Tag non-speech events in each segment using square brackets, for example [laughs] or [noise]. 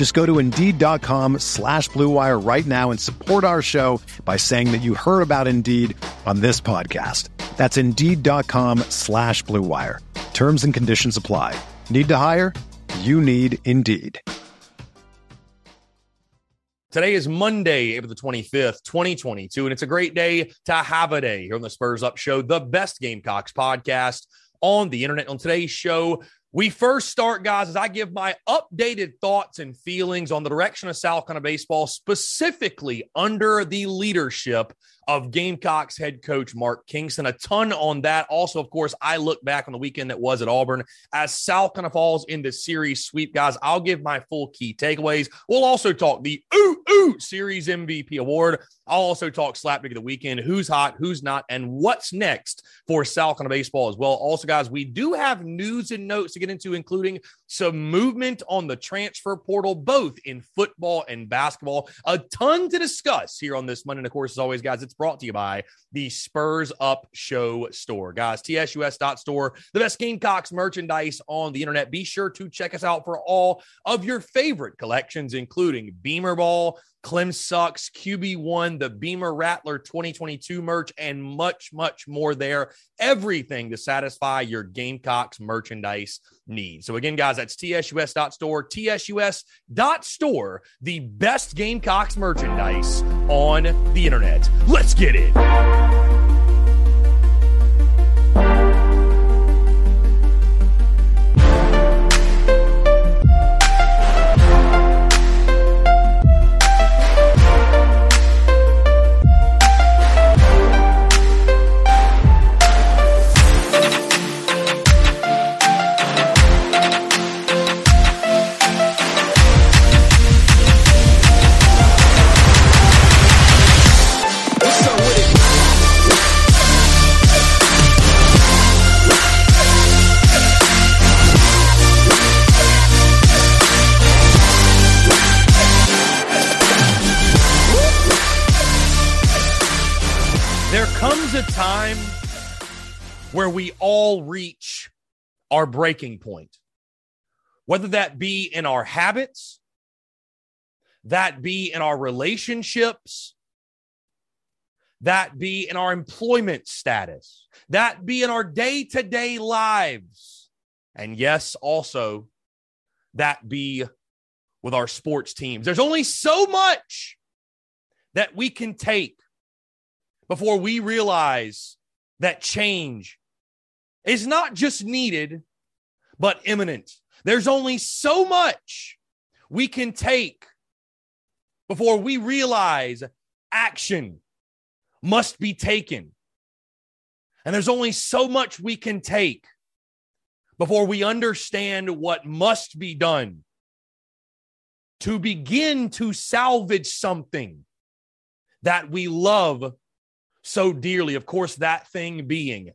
Just go to Indeed.com slash BlueWire right now and support our show by saying that you heard about Indeed on this podcast. That's Indeed.com slash BlueWire. Terms and conditions apply. Need to hire? You need Indeed. Today is Monday, April the 25th, 2022, and it's a great day to have a day here on the Spurs Up Show, the best Gamecocks podcast on the internet. On today's show, we first start, guys, as I give my updated thoughts and feelings on the direction of South Carolina baseball, specifically under the leadership of Gamecocks head coach Mark Kingston. A ton on that. Also, of course, I look back on the weekend that was at Auburn as South Carolina falls in the series sweep, guys. I'll give my full key takeaways. We'll also talk the ooh ooh series MVP award. I'll also talk slapdick of the weekend, who's hot, who's not, and what's next for South Carolina baseball as well. Also, guys, we do have news and notes to get into, including some movement on the transfer portal, both in football and basketball. A ton to discuss here on this Monday. And of course, as always, guys, it's brought to you by the Spurs Up Show store. Guys, tsus.store, the best Gamecocks merchandise on the internet. Be sure to check us out for all of your favorite collections, including Beamer Ball, Clem Sucks, QB1, the Beamer Rattler 2022 merch, and much, much more there. Everything to satisfy your Gamecocks merchandise needs. So, again, guys, that's tsus.store, tsus.store, the best Gamecocks merchandise on the internet. Let's get it. Reach our breaking point, whether that be in our habits, that be in our relationships, that be in our employment status, that be in our day to day lives. And yes, also that be with our sports teams. There's only so much that we can take before we realize that change is not just needed, but imminent. There's only so much we can take before we realize action must be taken. And there's only so much we can take before we understand what must be done to begin to salvage something that we love so dearly. Of course, that thing being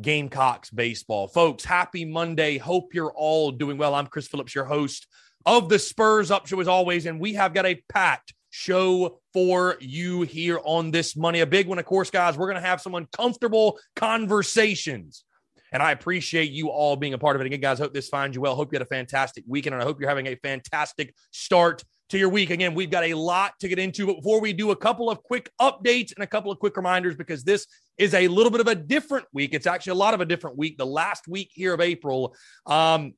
Gamecocks baseball. Folks, happy Monday. Hope you're all doing well. I'm Chris Phillips, your host of the Spurs Up Show, as always, and we have got a packed show for you here on this money. A big one, of course, guys. We're going to have some uncomfortable conversations. And I appreciate you all being a part of it. Again, guys, hope this finds you well. Hope you had a fantastic weekend, and I hope you're having a fantastic start to your week. Again, we've got a lot to get into, but before we do, a couple of quick updates and a couple of quick reminders because this is a little bit of a different week. It's actually a lot of a different week, the last week here of April. Um,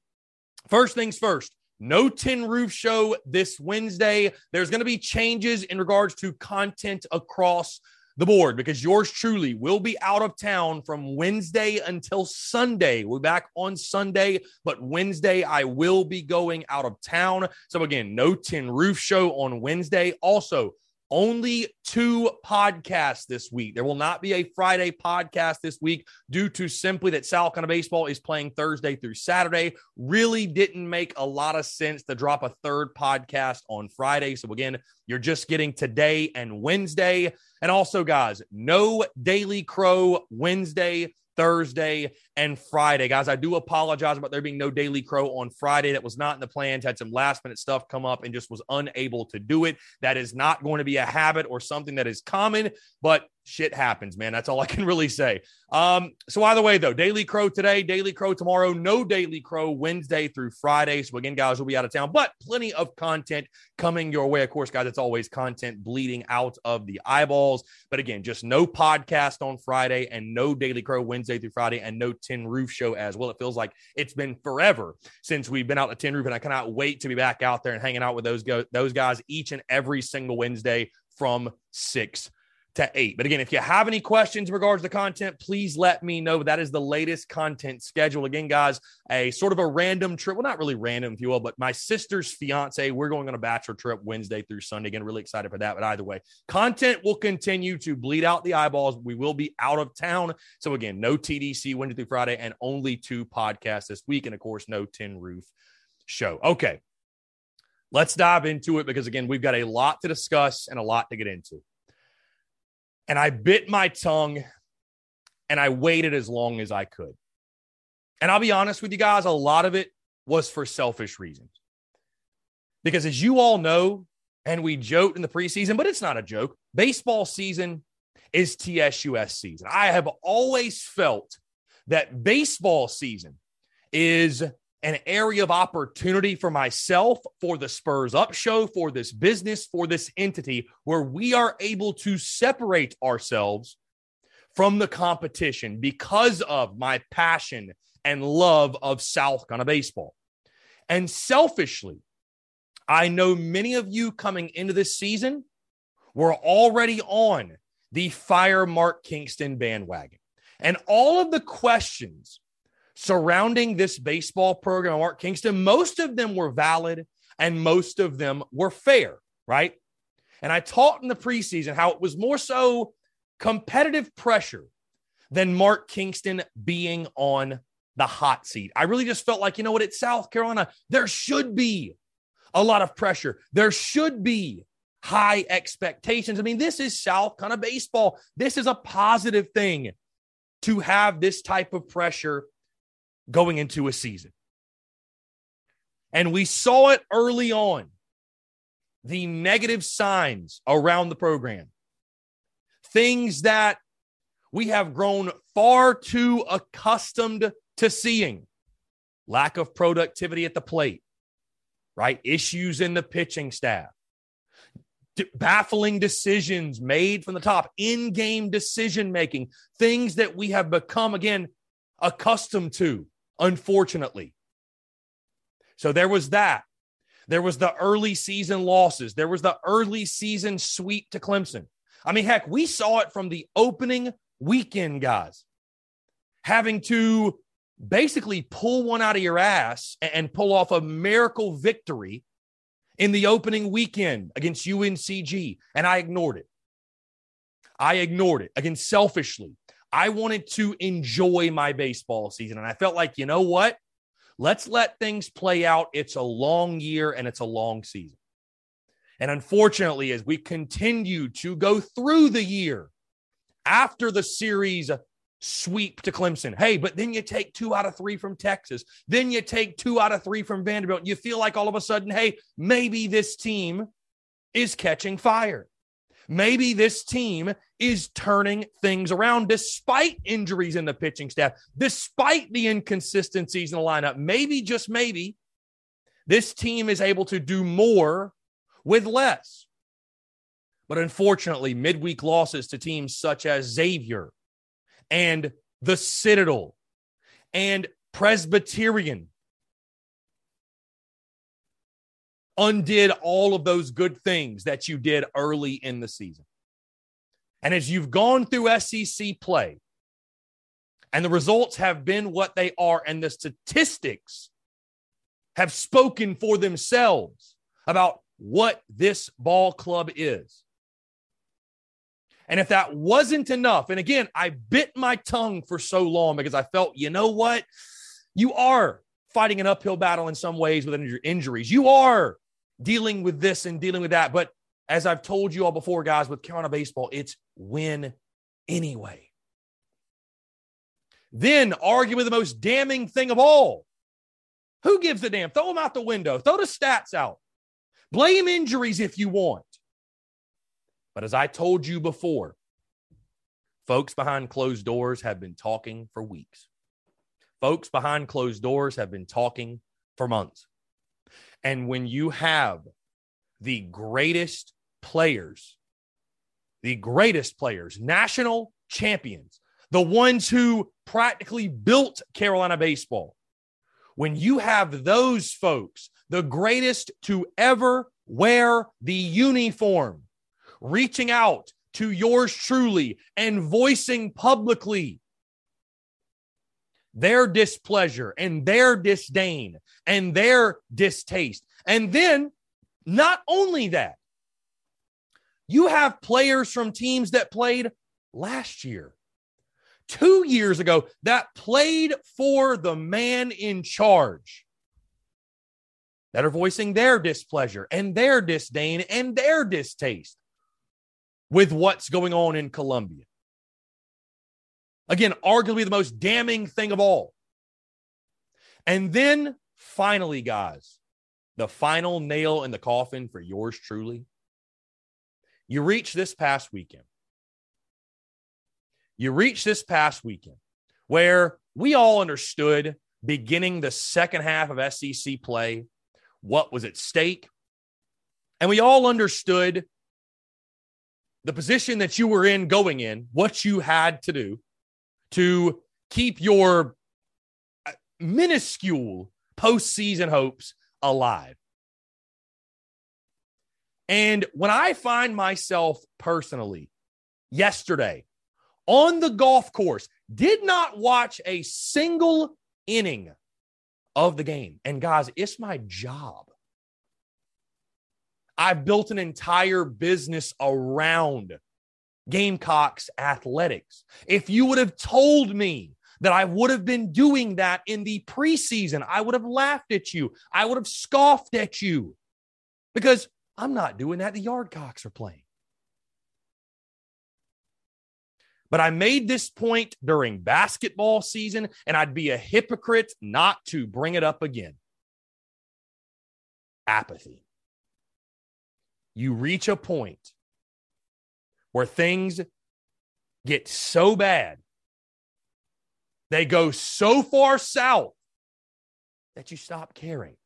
first things first. No Tin Roof Show this Wednesday. There's going to be changes in regards to content across the board because yours truly will be out of town from Wednesday until Sunday. We'll back on Sunday, but Wednesday I will be going out of town. So again, no Tin Roof show on Wednesday. Also, only two podcasts this week. There will not be a Friday podcast this week due to simply that South Carolina baseball is playing Thursday through Saturday. Really didn't make a lot of sense to drop a third podcast on Friday. So again, you're just getting today and Wednesday. And also, guys, no Daily Crow Wednesday. Thursday, and Friday. Guys, I do apologize about there being no Daily Crow on Friday. That was not in the plans. Had some last minute stuff come up and just was unable to do it. That is not going to be a habit or something that is common, but shit happens, man. That's all I can really say. Um, so either way, though, Daily Crow today, Daily Crow tomorrow, no Daily Crow Wednesday through Friday. So again, guys, we'll be out of town, but plenty of content coming your way. Of course, guys, it's always content bleeding out of the eyeballs. But again, just no podcast on Friday and no Daily Crow Wednesday through Friday and no Tin Roof show as well. It feels like it's been forever since we've been out to Tin Roof, and I cannot wait to be back out there and hanging out with those go- those guys each and every single Wednesday from six to eight. But again, if you have any questions in regards to content, please let me know. That is the latest content schedule. Again, guys, a sort of a random trip. Well, not really random, if you will, but my sister's fiance, we're going on a bachelor trip Wednesday through Sunday. Again, really excited for that. But either way, content will continue to bleed out the eyeballs. We will be out of town. So again, no TDC Wednesday through Friday and only two podcasts this week. And of course, no Tin Roof show. Okay. Let's dive into it because, again, we've got a lot to discuss and a lot to get into and I bit my tongue and I waited as long as I could. And I'll be honest with you guys, a lot of it was for selfish reasons. Because as you all know, and we joked in the preseason, but it's not a joke, baseball season is TSUS season. I have always felt that baseball season is an area of opportunity for myself, for the Spurs Up show, for this business, for this entity, where we are able to separate ourselves from the competition because of my passion and love of South Carolina baseball. And selfishly, I know many of you coming into this season were already on the fire Mark Kingston bandwagon. And all of the questions surrounding this baseball program, Mark Kingston, most of them were valid and most of them were fair, right? And I taught in the preseason how it was more so competitive pressure than Mark Kingston being on the hot seat. I really just felt like, you know what, it's South Carolina. There should be a lot of pressure. There should be high expectations. I mean, this is South Carolina baseball. This is a positive thing to have this type of pressure going into a season. And we saw it early on. The negative signs around the program, things that we have grown far too accustomed to seeing. Lack of productivity at the plate, right? Issues in the pitching staff, D- baffling decisions made from the top, in game decision making, things that we have become, again, accustomed to unfortunately. So there was that. There was the early season losses. There was the early season sweep to Clemson. I mean, heck, we saw it from the opening weekend, guys, having to basically pull one out of your ass and pull off a miracle victory in the opening weekend against UNCG. And I ignored it. I ignored it again selfishly. I wanted to enjoy my baseball season. And I felt like, you know what? Let's let things play out. It's a long year and it's a long season. And unfortunately, as we continue to go through the year after the series sweep to Clemson, hey, but then you take two out of three from Texas, then you take two out of three from Vanderbilt. You feel like all of a sudden, hey, maybe this team is catching fire. Maybe this team is turning things around despite injuries in the pitching staff, despite the inconsistencies in the lineup. Maybe, just maybe, this team is able to do more with less. But unfortunately, midweek losses to teams such as Xavier and the Citadel and Presbyterian undid all of those good things that you did early in the season. And as you've gone through SEC play, and the results have been what they are, and the statistics have spoken for themselves about what this ball club is. And if that wasn't enough, and again, I bit my tongue for so long because I felt, you know what? You are fighting an uphill battle in some ways with injuries. You are dealing with this and dealing with that. But as I've told you all before, guys, with Carolina baseball, it's win anyway. Then, arguably the most damning thing of all who gives a damn? Throw them out the window, throw the stats out, blame injuries if you want. But as I told you before, folks behind closed doors have been talking for weeks. Folks behind closed doors have been talking for months. And when you have the greatest players, the greatest players, national champions, the ones who practically built Carolina baseball, when you have those folks, the greatest to ever wear the uniform, reaching out to yours truly and voicing publicly their displeasure and their disdain and their distaste. And then, not only that, you have players from teams that played last year, two years ago, that played for the man in charge that are voicing their displeasure and their disdain and their distaste with what's going on in Columbia. Again, arguably the most damning thing of all. And then finally, guys, the final nail in the coffin for yours truly. You reach this past weekend. You reach this past weekend where we all understood beginning the second half of SEC play what was at stake. And we all understood the position that you were in going in, what you had to do to keep your uh, minuscule postseason hopes alive. And when I find myself personally yesterday on the golf course, did not watch a single inning of the game. And guys, it's my job. I've built an entire business around Gamecocks athletics. If you would have told me that I would have been doing that in the preseason, I would have laughed at you. I would have scoffed at you because I'm not doing that. The Yardcocks are playing. But I made this point during basketball season, and I'd be a hypocrite not to bring it up again. Apathy you reach a point where things get so bad, they go so far south that you stop caring.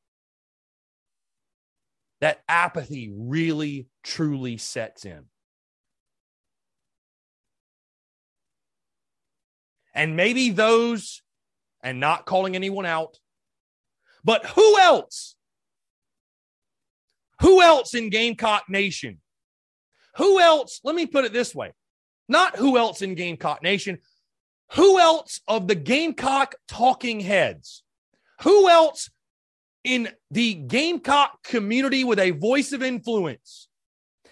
That apathy really, truly sets in. And maybe those, and not calling anyone out, but who else who else in Gamecock Nation? Who else? Let me put it this way not who else in Gamecock Nation, who else of the Gamecock talking heads? Who else in the Gamecock community with a voice of influence?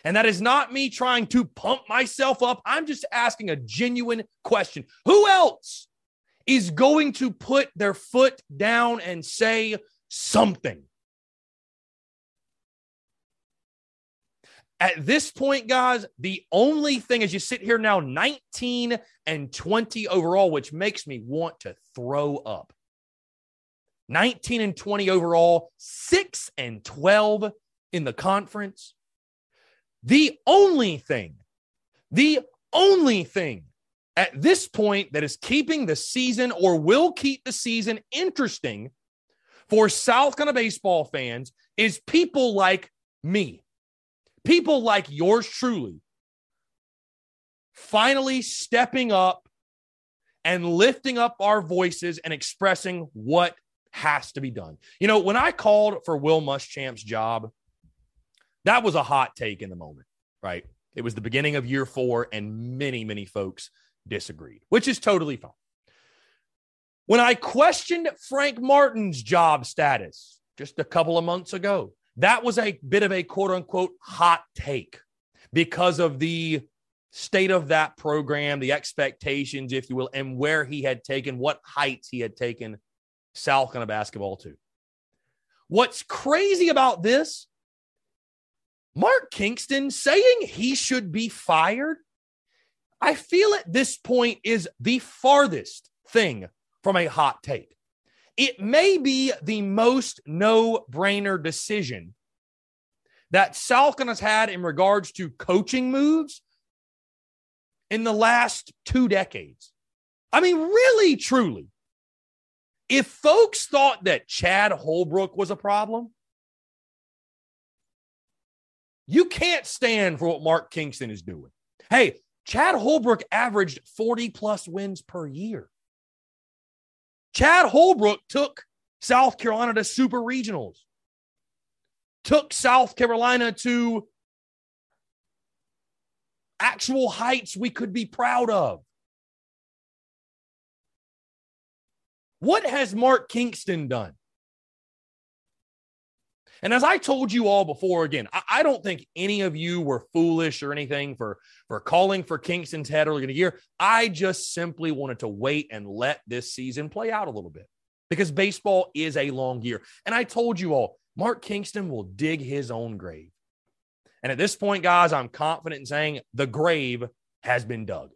And that is not me trying to pump myself up. I'm just asking a genuine question. Who else is going to put their foot down and say something? At this point, guys, the only thing as you sit here now, 19 and 20 overall, which makes me want to throw up. 19 and 20 overall, 6 and 12 in the conference. The only thing, the only thing at this point that is keeping the season or will keep the season interesting for South Carolina baseball fans is people like me people like yours truly finally stepping up and lifting up our voices and expressing what has to be done. You know, when I called for Will Muschamp's job, that was a hot take in the moment, right? It was the beginning of year four, and many, many folks disagreed, which is totally fine. When I questioned Frank Martin's job status just a couple of months ago, that was a bit of a quote unquote hot take because of the state of that program, the expectations, if you will, and where he had taken, what heights he had taken South Carolina basketball to. What's crazy about this, Mark Kingston saying he should be fired, I feel at this point is the farthest thing from a hot take. It may be the most no brainer decision that Salkin has had in regards to coaching moves in the last two decades. I mean, really, truly. If folks thought that Chad Holbrook was a problem, you can't stand for what Mark Kingston is doing. Hey, Chad Holbrook averaged 40 plus wins per year. Chad Holbrook took South Carolina to super regionals, took South Carolina to actual heights we could be proud of. What has Mark Kingston done? And as I told you all before, again, I, I, don't think any of you were foolish or anything for, for calling for Kingston's head early in the year. I just simply wanted to wait and let this season play out a little bit because baseball is a long year. And I told you all, Mark Kingston will dig his own grave. And at this point, guys, I'm confident in saying the grave has been dug.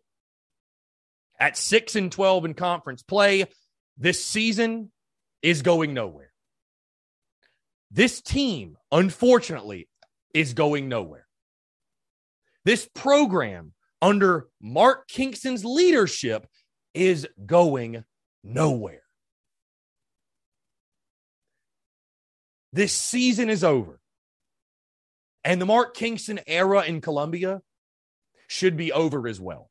At 6 and 12 in conference play, this season is going nowhere. This team, unfortunately, is going nowhere. This program under Mark Kingston's leadership is going nowhere. This season is over. And the Mark Kingston era in Columbia should be over as well.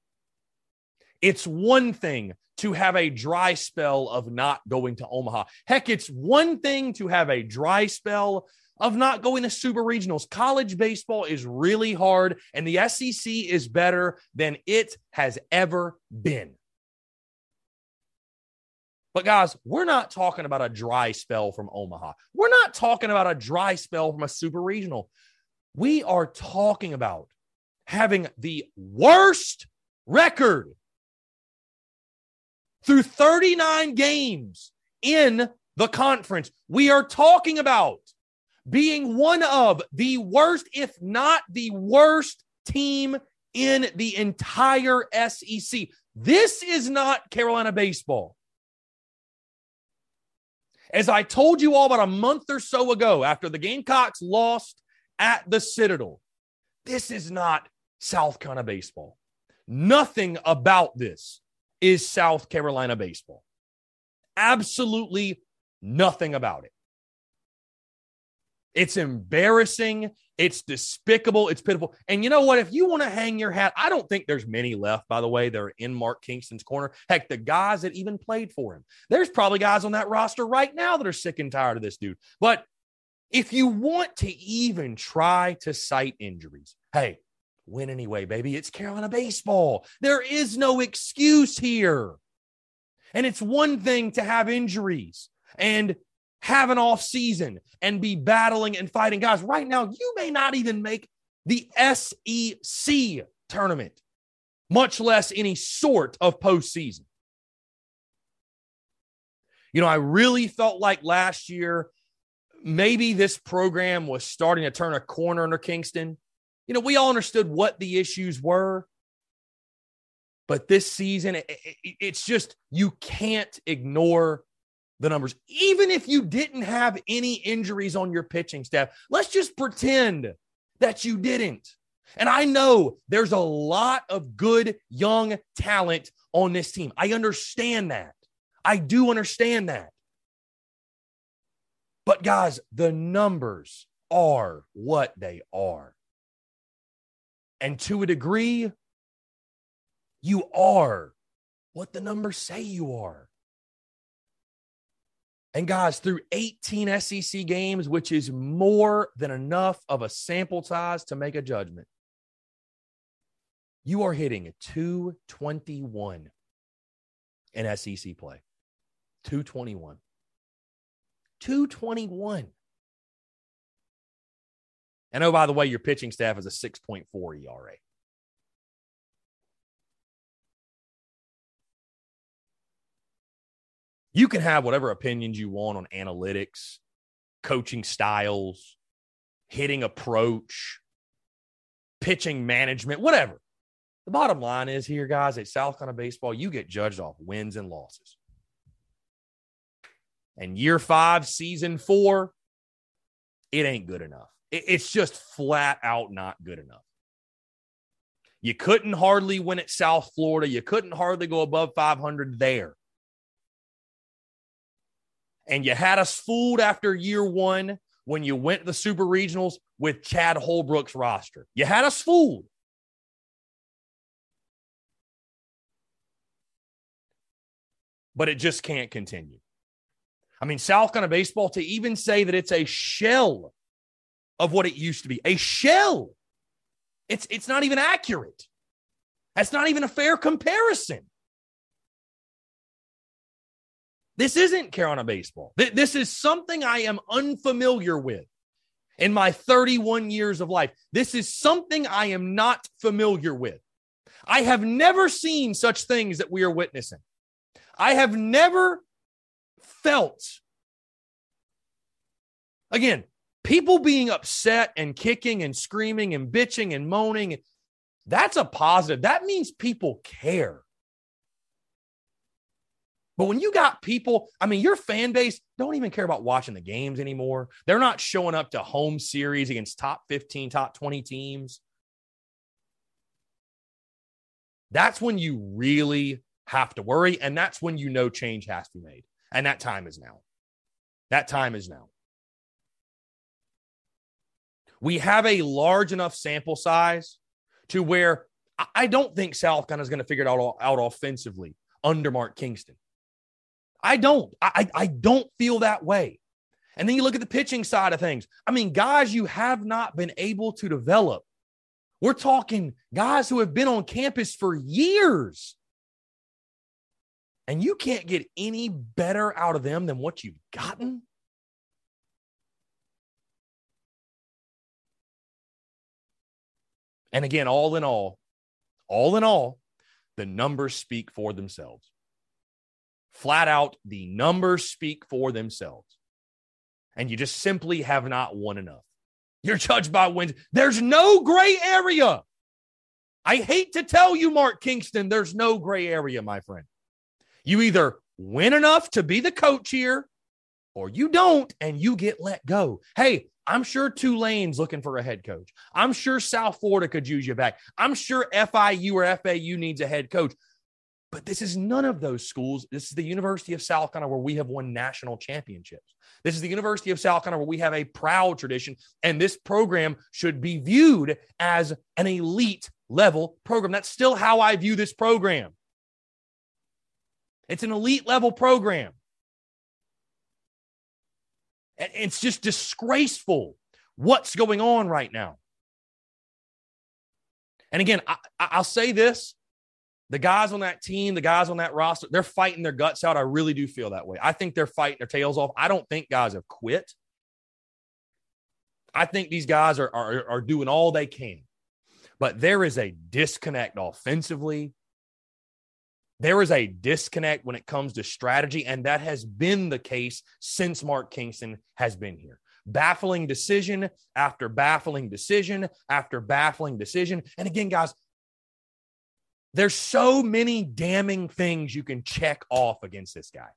It's one thing to have a dry spell of not going to Omaha. Heck, it's one thing to have a dry spell of not going to super regionals. College baseball is really hard, and the SEC is better than it has ever been. But guys, we're not talking about a dry spell from Omaha. We're not talking about a dry spell from a super regional. We are talking about having the worst record through 39 games in the conference. We are talking about being one of the worst, if not the worst team in the entire SEC. This is not Carolina baseball. As I told you all about a month or so ago, after the Gamecocks lost at the Citadel, this is not South Carolina baseball. Nothing about this is South Carolina baseball. Absolutely nothing about it. It's embarrassing. It's despicable. It's pitiful. And you know what? If you want to hang your hat, I don't think there's many left, by the way. They're in Mark Kingston's corner. Heck, the guys that even played for him, there's probably guys on that roster right now that are sick and tired of this dude. But if you want to even try to cite injuries, hey, win anyway, baby. It's Carolina baseball. There is no excuse here. And it's one thing to have injuries and have an off season and be battling and fighting guys. Right now, you may not even make the SEC tournament, much less any sort of postseason. You know, I really felt like last year, maybe this program was starting to turn a corner under Kingston you know, we all understood what the issues were. But this season, it, it, it's just, you can't ignore the numbers. Even if you didn't have any injuries on your pitching staff, let's just pretend that you didn't. And I know there's a lot of good young talent on this team. I understand that. I do understand that. But guys, the numbers are what they are. And to a degree, you are what the numbers say you are. And guys, through 18 SEC games, which is more than enough of a sample size to make a judgment, You are hitting a 221 in SEC play. 221. 221. And oh, by the way, your pitching staff is a 6.4 ERA. You can have whatever opinions you want on analytics, coaching styles, hitting approach, pitching management, whatever. The bottom line is here, guys, at South Carolina baseball, you get judged off wins and losses. And year five, season four, it ain't good enough. It's just flat out not good enough. You couldn't hardly win at South Florida. You couldn't hardly go above 500 there. And you had us fooled after year one when you went to the Super Regionals with Chad Holbrook's roster. You had us fooled. but it just can't continue. I mean, South Carolina baseball to even say that it's a shell of what it used to be, a shell. It's it's not even accurate. That's not even a fair comparison. This isn't Carolina baseball. This is something I am unfamiliar with in my 31 years of life. This is something I am not familiar with. I have never seen such things that we are witnessing. I have never felt, again, people being upset and kicking and screaming and bitching and moaning. That's a positive. That means people care. But when you got people, I mean, your fan base don't even care about watching the games anymore. They're not showing up to home series against top 15, top 20 teams. That's when you really have to worry. And that's when you know change has to be made. And that time is now. That time is now. We have a large enough sample size to where I don't think South Carolina is going to figure it out, out offensively under Mark Kingston. I don't. I, I don't feel that way. And then you look at the pitching side of things. I mean, guys you have not been able to develop. We're talking guys who have been on campus for years and you can't get any better out of them than what you've gotten? And again, all in all, all in all, the numbers speak for themselves. Flat out, the numbers speak for themselves. And you just simply have not won enough. You're judged by wins. There's no gray area. I hate to tell you, Mark Kingston, there's no gray area, my friend. You either win enough to be the coach here or you don't and you get let go. Hey, I'm sure Tulane's looking for a head coach. I'm sure South Florida could use you back. I'm sure FIU or FAU needs a head coach. But this is none of those schools. This is the University of South Carolina where we have won national championships. This is the University of South Carolina where we have a proud tradition. And this program should be viewed as an elite level program. That's still how I view this program. It's an elite level program. It's just disgraceful what's going on right now. And again, I, will say this the guys on that team, the guys on that roster, they're fighting their guts out. I really do feel that way. I think they're fighting their tails off. I don't think guys have quit. I think these guys are, are, are doing all they can. But there is a disconnect offensively there is a disconnect when it comes to strategy, and that has been the case since Mark Kingston has been here. Baffling decision after baffling decision after baffling decision. And again, guys, there's so many damning things you can check off against this guy.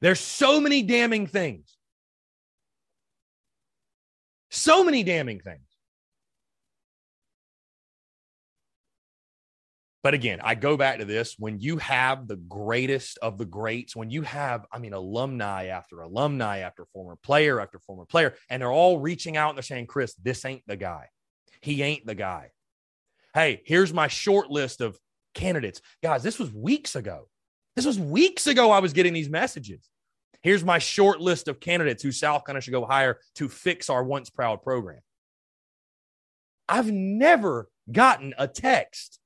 There's so many damning things. So many damning things. But again, I go back to this when you have the greatest of the greats, when you have, I mean, alumni after alumni after former player after former player, and they're all reaching out and they're saying, Chris, this ain't the guy. He ain't the guy. Hey, here's my short list of candidates. Guys, this was weeks ago. This was weeks ago I was getting these messages. Here's my short list of candidates who South Carolina should go hire to fix our once proud program. I've never gotten a text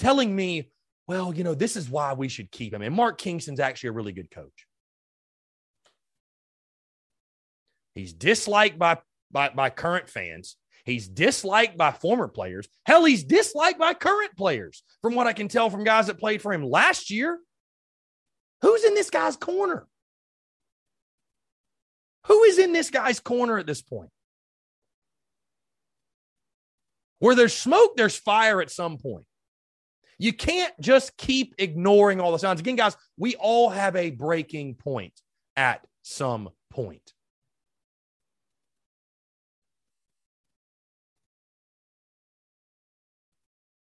telling me, well, you know, this is why we should keep him. And Mark Kingston's actually a really good coach. He's disliked by, by, by current fans. He's disliked by former players. Hell, he's disliked by current players, from what I can tell from guys that played for him last year. Who's in this guy's corner? Who is in this guy's corner at this point? Where there's smoke, there's fire at some point. You can't just keep ignoring all the signs. Again, guys, we all have a breaking point at some point.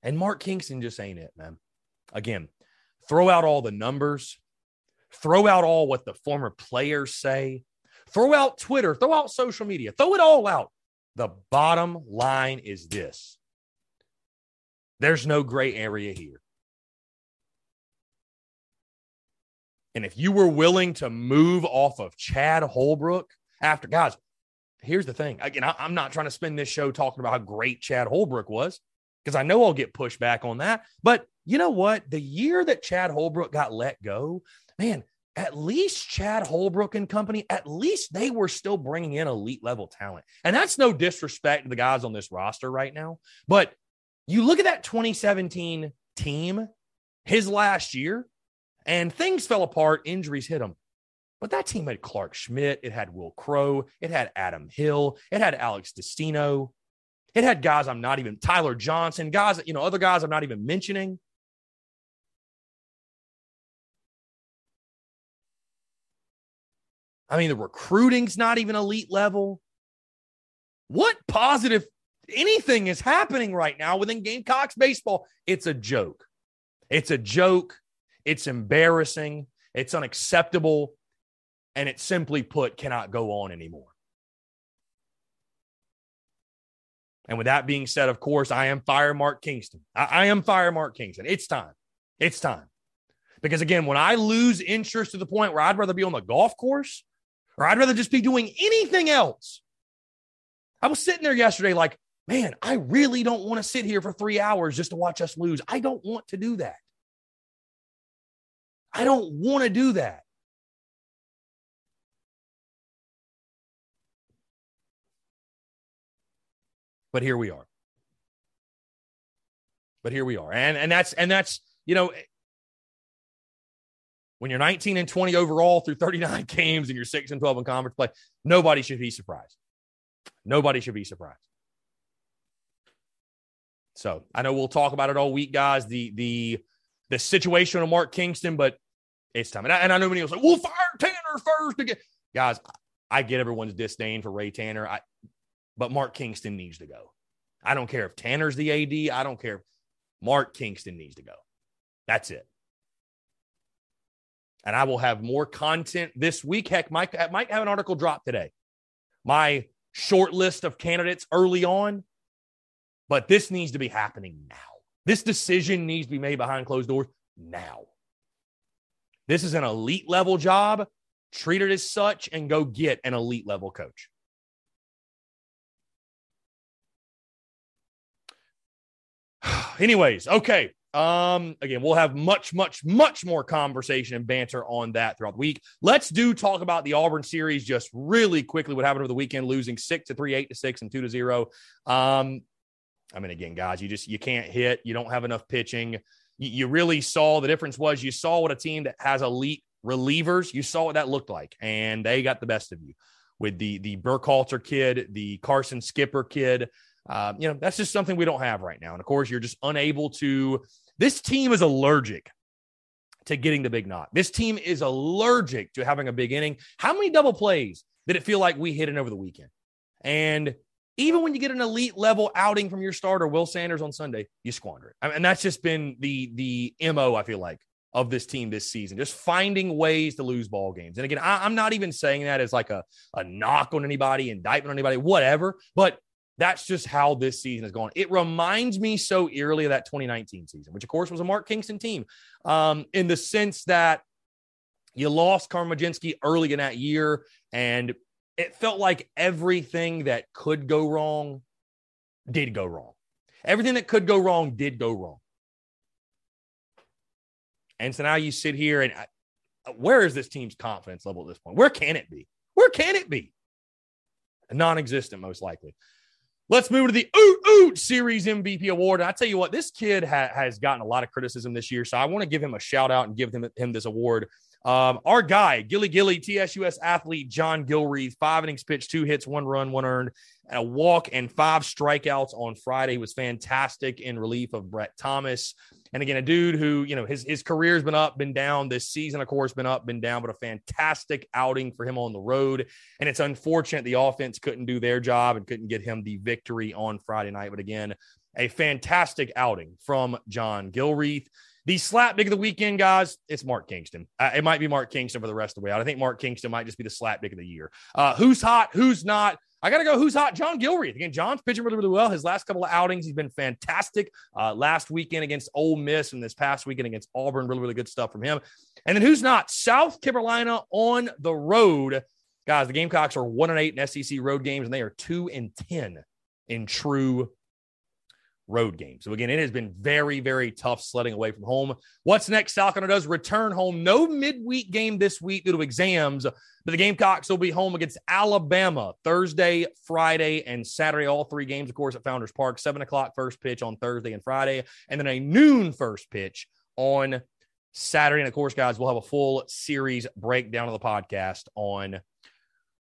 And Mark Kingston just ain't it, man. Again, throw out all the numbers, throw out all what the former players say, throw out Twitter, throw out social media, throw it all out. The bottom line is this there's no gray area here. And if you were willing to move off of Chad Holbrook after, guys, here's the thing. Again, I, am not trying to spend this show talking about how great Chad Holbrook was because I know I'll get pushed back on that. But you know what? The year that Chad Holbrook got let go, man, at least Chad Holbrook and company, at least they were still bringing in elite level talent. And that's no disrespect to the guys on this roster right now. But you look at that 2017 team, his last year, and things fell apart, injuries hit him. But that team had Clark Schmidt, it had Will Crowe, it had Adam Hill, it had Alex Destino, it had guys I'm not even Tyler Johnson, guys, you know, other guys I'm not even mentioning. I mean, the recruiting's not even elite level. What positive anything is happening right now within Gamecocks baseball? It's a joke. It's a joke. It's embarrassing. It's unacceptable. And it simply put cannot go on anymore. And with that being said, of course, I am Fire Mark Kingston. I, I am Fire Mark Kingston. It's time. It's time. Because again, when I lose interest to the point where I'd rather be on the golf course or I'd rather just be doing anything else. I was sitting there yesterday like, man, I really don't want to sit here for three hours just to watch us lose. I don't want to do that. I don't want to do that. But here we are. But here we are. And and that's and that's, you know, when you're 19 and 20 overall through 39 [laughs] games and you're 6 and 12 in conference play, nobody should be surprised. Nobody should be surprised. So I know we'll talk about it all week, guys. The the the situation of Mark Kingston, but it's time. And I, and I know many will say, "We'll fire Tanner first get guys." I get everyone's disdain for Ray Tanner, I, but Mark Kingston needs to go. I don't care if Tanner's the AD. I don't care. Mark Kingston needs to go. That's it and I will have more content this week. Heck, Mike might have an article drop today. My short list of candidates early on, but this needs to be happening now. This decision needs to be made behind closed doors now. This is an elite level job. Treat it as such and go get an elite level coach. [sighs] Anyways, okay. Um, again, we'll have much, much, much more conversation and banter on that throughout the week. Let's do talk about the Auburn series just really quickly. What happened over the weekend, losing six to three, eight to six, and two to zero. Um, I mean, again, guys, you just you can't hit. You don't have enough pitching. You, you really saw the difference was you saw what a team that has elite relievers. You saw what that looked like, and they got the best of you with the the Burkhalter kid, the Carson Skipper kid. Uh, you know, that's just something we don't have right now. And of course, you're just unable to this team is allergic to getting the big knock. This team is allergic to having a big inning. How many double plays did it feel like we hit in over the weekend? And even when you get an elite level outing from your starter, Will Sanders on Sunday, you squander it. I mean, and that's just been the the mo. I feel like of this team this season, just finding ways to lose ball games. And again, I, am not even saying that as like a a knock on anybody, indictment on anybody, whatever. But that's just how this season is going. It reminds me so eerily of that 2019 season, which of course was a Mark Kingston team, um, in the sense that you lost Carmen Mlodzinski early in that year, and it felt like everything that could go wrong did go wrong. Everything that could go wrong did go wrong. And so now you sit here and uh, where is this team's confidence level at this point? Where can it be? Where can it be? Non existent, most likely. Let's move to the Oot Oot Series MVP award. And I tell you what, this kid ha- has gotten a lot of criticism this year. So I want to give him a shout out and give him this award. Um, our guy, Gilly Gilly, TSUS athlete John Gilreath, five innings pitched, two hits, one run, one earned, a walk, and five strikeouts on Friday. he was fantastic in relief of Brett Thomas. And again, a dude who, you know, his, his career's been up, been down. This season, of course, been up, been down, but a fantastic outing for him on the road. And it's unfortunate the offense couldn't do their job and couldn't get him the victory on Friday night. But again, a fantastic outing from John Gilreath. The slap big of the weekend, guys, it's Mark Kingston. Uh, it might be Mark Kingston for the rest of the way out. I think Mark Kingston might just be the slap big of the year. Uh, who's hot? Who's not? I got to go. Who's hot? John Gilreath. Again, John's pitching really, really well. His last couple of outings, he's been fantastic. Uh, last weekend against Ole Miss and this past weekend against Auburn, really, really good stuff from him. And then who's not? South Carolina on the road. Guys, the Gamecocks are one and eight in SEC road games, and they are two and 10 in true road game. So again, it has been very, very tough sledding away from home. What's next? South Carolina does return home. No midweek game this week due to exams, but the Gamecocks will be home against Alabama Thursday, Friday, and Saturday. All three games, of course, at Founders Park. Seven o'clock first pitch on Thursday and Friday, and then a noon first pitch on Saturday. And of course, guys, we'll have a full series breakdown of the podcast on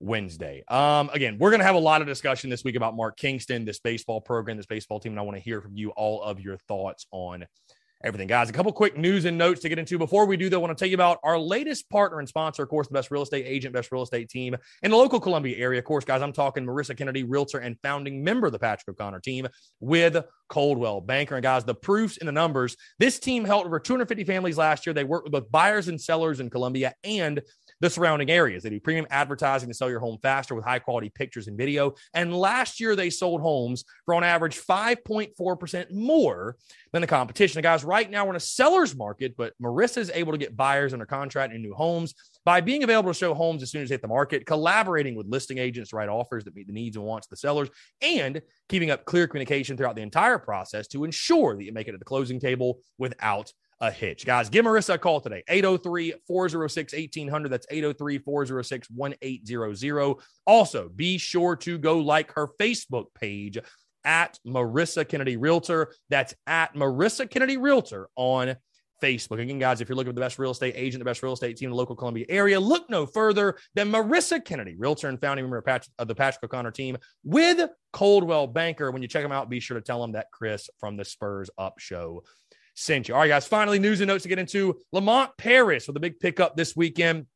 Wednesday. Um, again, we're going to have a lot of discussion this week about Mark Kingston, this baseball program, this baseball team, and I want to hear from you all of your thoughts on everything. Guys, a couple quick news and notes to get into. Before we do that, I want to tell you about our latest partner and sponsor, of course, the best real estate agent, best real estate team in the local Columbia area. Of course, guys, I'm talking Marissa Kennedy, realtor and founding member of the Patrick O'Connor team with Coldwell Banker. And guys, the proofs in the numbers. This team helped over 250 families last year. They worked with both buyers and sellers in Columbia and the surrounding areas. They do premium advertising to sell your home faster with high quality pictures and video. And last year, they sold homes for on average 5.4% more than the competition. And guys, right now we're in a seller's market, but Marissa is able to get buyers under contract in new homes by being available to show homes as soon as they hit the market, collaborating with listing agents to write offers that meet the needs and wants of the sellers, and keeping up clear communication throughout the entire process to ensure that you make it to the closing table without a hitch. Guys, give Marissa a call today 803 406 1800. That's 803 406 1800. Also, be sure to go like her Facebook page at Marissa Kennedy Realtor. That's at Marissa Kennedy Realtor on Facebook. Again, guys, if you're looking for the best real estate agent, the best real estate team in the local Columbia area, look no further than Marissa Kennedy, realtor and founding member of, the Patrick O'Connor team with Coldwell Banker. When you check them out, be sure to tell them that Chris from the Spurs Up Show sent you. All right, guys, finally, news and notes to get into. Lamont Paris with a big pickup this weekend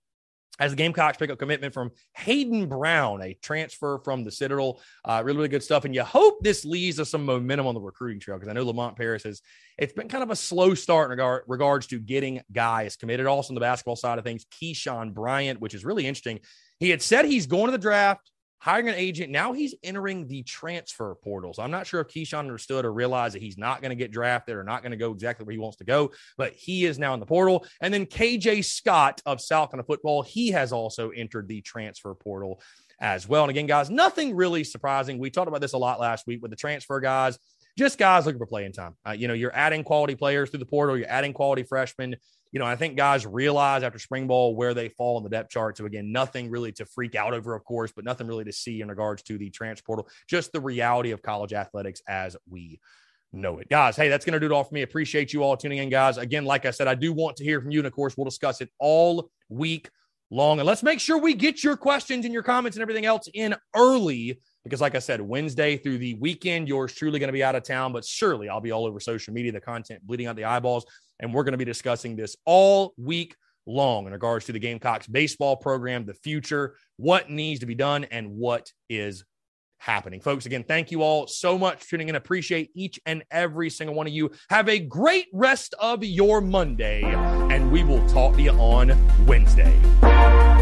as the Gamecocks pick up commitment from Hayden Brown, a transfer from the Citadel. Uh, really, really good stuff. And you hope this leads to some momentum on the recruiting trail because I know Lamont Paris has, it's been kind of a slow start in regard, regards to getting guys committed. Also, on the basketball side of things, Keyshawn Bryant, which is really interesting. He had said he's going to the draft hiring an agent. Now he's entering the transfer portal. So I'm not sure if Keyshawn understood or realized that he's not going to get drafted or not going to go exactly where he wants to go, but he is now in the portal. And then KJ Scott of South Carolina football, he has also entered the transfer portal as well. And again, guys, nothing really surprising. We talked about this a lot last week with the transfer guys just guys looking for playing time. Uh, you know, you're adding quality players through the portal, you're adding quality freshmen you know, I think guys realize after spring ball where they fall in the depth chart. So again, nothing really to freak out over, of course, but nothing really to see in regards to the transfer portal. Just the reality of college athletics as we know it. Guys, hey, that's going to do it all for me. Appreciate you all tuning in, guys. Again, like I said, I do want to hear from you. And of course, we'll discuss it all week long. And let's make sure we get your questions and your comments and everything else in early because, like I said, Wednesday through the weekend, yours truly going to be out of town, but surely I'll be all over social media, the content bleeding out the eyeballs. And we're going to be discussing this all week long in regards to the Gamecocks baseball program, the future, what needs to be done, and what is happening. Folks, again, thank you all so much for tuning in. Appreciate each and every single one of you. Have a great rest of your Monday, and we will talk to you on Wednesday.